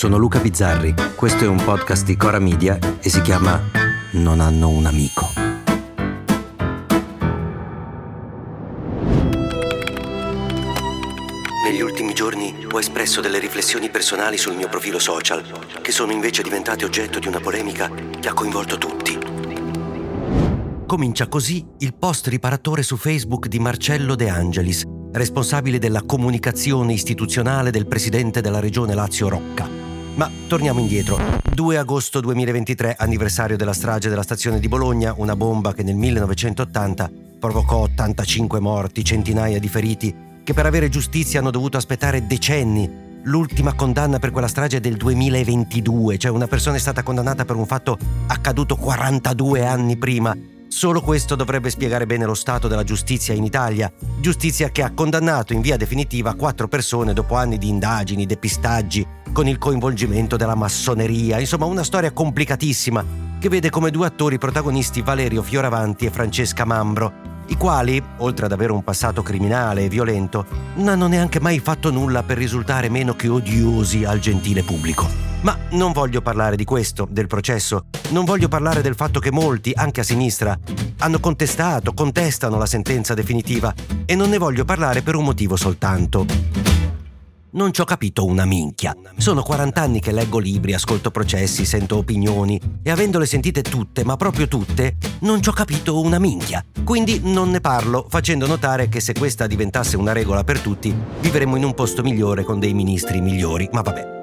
sono Luca Bizzarri, questo è un podcast di Cora Media e si chiama Non hanno un amico. Negli ultimi giorni ho espresso delle riflessioni personali sul mio profilo social, che sono invece diventate oggetto di una polemica che ha coinvolto tutti. Comincia così il post riparatore su Facebook di Marcello De Angelis, responsabile della comunicazione istituzionale del presidente della regione Lazio Rocca. Ma torniamo indietro. 2 agosto 2023, anniversario della strage della stazione di Bologna, una bomba che nel 1980 provocò 85 morti, centinaia di feriti, che per avere giustizia hanno dovuto aspettare decenni. L'ultima condanna per quella strage è del 2022, cioè una persona è stata condannata per un fatto accaduto 42 anni prima Solo questo dovrebbe spiegare bene lo stato della giustizia in Italia, giustizia che ha condannato in via definitiva quattro persone dopo anni di indagini, depistaggi, con il coinvolgimento della massoneria, insomma una storia complicatissima che vede come due attori protagonisti Valerio Fioravanti e Francesca Mambro, i quali, oltre ad avere un passato criminale e violento, non hanno neanche mai fatto nulla per risultare meno che odiosi al gentile pubblico. Ma non voglio parlare di questo, del processo, non voglio parlare del fatto che molti, anche a sinistra, hanno contestato, contestano la sentenza definitiva e non ne voglio parlare per un motivo soltanto. Non ci ho capito una minchia. Sono 40 anni che leggo libri, ascolto processi, sento opinioni e avendole sentite tutte, ma proprio tutte, non ci ho capito una minchia. Quindi non ne parlo, facendo notare che se questa diventasse una regola per tutti, vivremmo in un posto migliore con dei ministri migliori. Ma vabbè.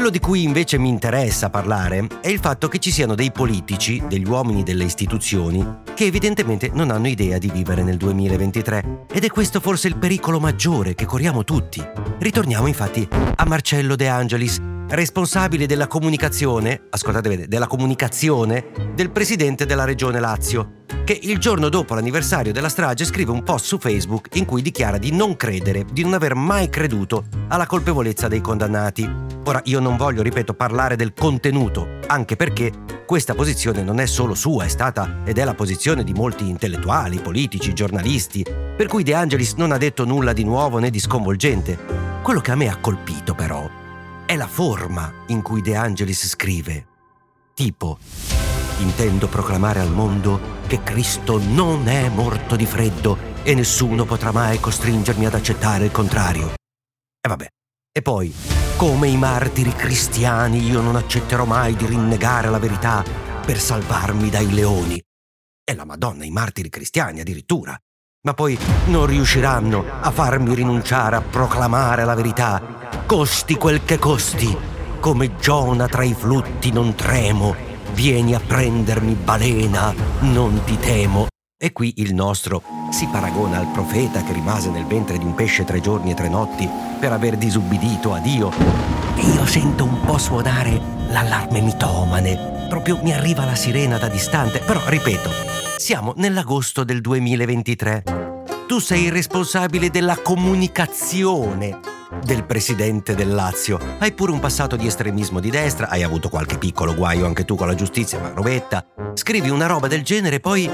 Quello di cui invece mi interessa parlare è il fatto che ci siano dei politici, degli uomini delle istituzioni, che evidentemente non hanno idea di vivere nel 2023. Ed è questo forse il pericolo maggiore che corriamo tutti. Ritorniamo infatti a Marcello De Angelis, responsabile della comunicazione, ascoltate bene, della comunicazione del presidente della regione Lazio, che il giorno dopo l'anniversario della strage scrive un post su Facebook in cui dichiara di non credere, di non aver mai creduto alla colpevolezza dei condannati. Ora io non voglio, ripeto, parlare del contenuto, anche perché questa posizione non è solo sua, è stata ed è la posizione di molti intellettuali, politici, giornalisti, per cui De Angelis non ha detto nulla di nuovo né di sconvolgente. Quello che a me ha colpito però è la forma in cui De Angelis scrive. Tipo, intendo proclamare al mondo che Cristo non è morto di freddo e nessuno potrà mai costringermi ad accettare il contrario. E vabbè. E poi, come i martiri cristiani, io non accetterò mai di rinnegare la verità per salvarmi dai leoni. E la Madonna, i martiri cristiani addirittura. Ma poi non riusciranno a farmi rinunciare a proclamare la verità, costi quel che costi. Come Giona tra i flutti non tremo Vieni a prendermi, balena, non ti temo. E qui il nostro si paragona al profeta che rimase nel ventre di un pesce tre giorni e tre notti per aver disubbidito a Dio. E io sento un po' suonare l'allarme mitomane. Proprio mi arriva la sirena da distante. Però, ripeto, siamo nell'agosto del 2023. Tu sei il responsabile della comunicazione del presidente del Lazio. Hai pure un passato di estremismo di destra, hai avuto qualche piccolo guaio anche tu con la giustizia, ma robetta. Scrivi una roba del genere e poi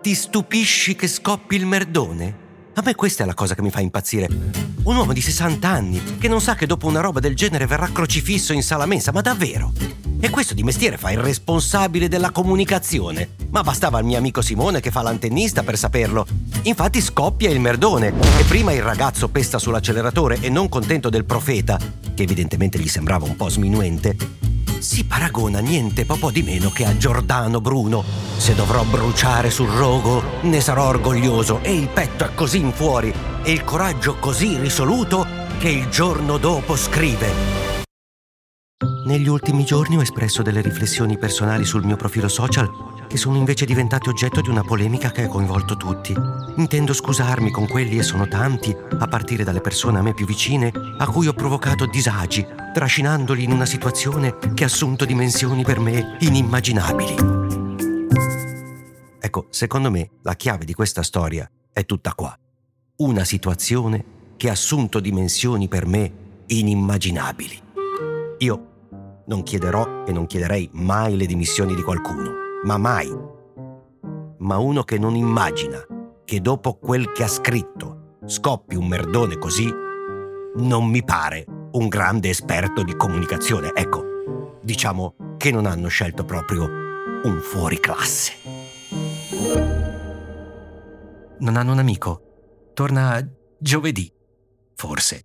ti stupisci che scoppi il merdone? A me questa è la cosa che mi fa impazzire. Un uomo di 60 anni che non sa che dopo una roba del genere verrà crocifisso in sala mensa, ma davvero? E questo di mestiere fa il responsabile della comunicazione. Ma bastava al mio amico Simone che fa l'antennista per saperlo. Infatti scoppia il merdone e prima il ragazzo pesta sull'acceleratore e non contento del profeta, che evidentemente gli sembrava un po' sminuente, si paragona niente po' di meno che a Giordano Bruno. Se dovrò bruciare sul rogo, ne sarò orgoglioso e il petto è così in fuori e il coraggio così risoluto che il giorno dopo scrive negli ultimi giorni ho espresso delle riflessioni personali sul mio profilo social che sono invece diventate oggetto di una polemica che ha coinvolto tutti. Intendo scusarmi con quelli e sono tanti, a partire dalle persone a me più vicine, a cui ho provocato disagi, trascinandoli in una situazione che ha assunto dimensioni per me inimmaginabili. Ecco, secondo me la chiave di questa storia è tutta qua. Una situazione che ha assunto dimensioni per me inimmaginabili. Io non chiederò e non chiederei mai le dimissioni di qualcuno, ma mai. Ma uno che non immagina che dopo quel che ha scritto scoppi un merdone così, non mi pare un grande esperto di comunicazione. Ecco, diciamo che non hanno scelto proprio un fuoriclasse. Non hanno un amico. Torna giovedì, forse.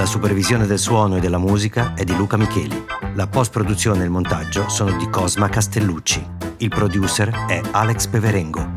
La supervisione del suono e della musica è di Luca Micheli. La post-produzione e il montaggio sono di Cosma Castellucci. Il producer è Alex Peverengo.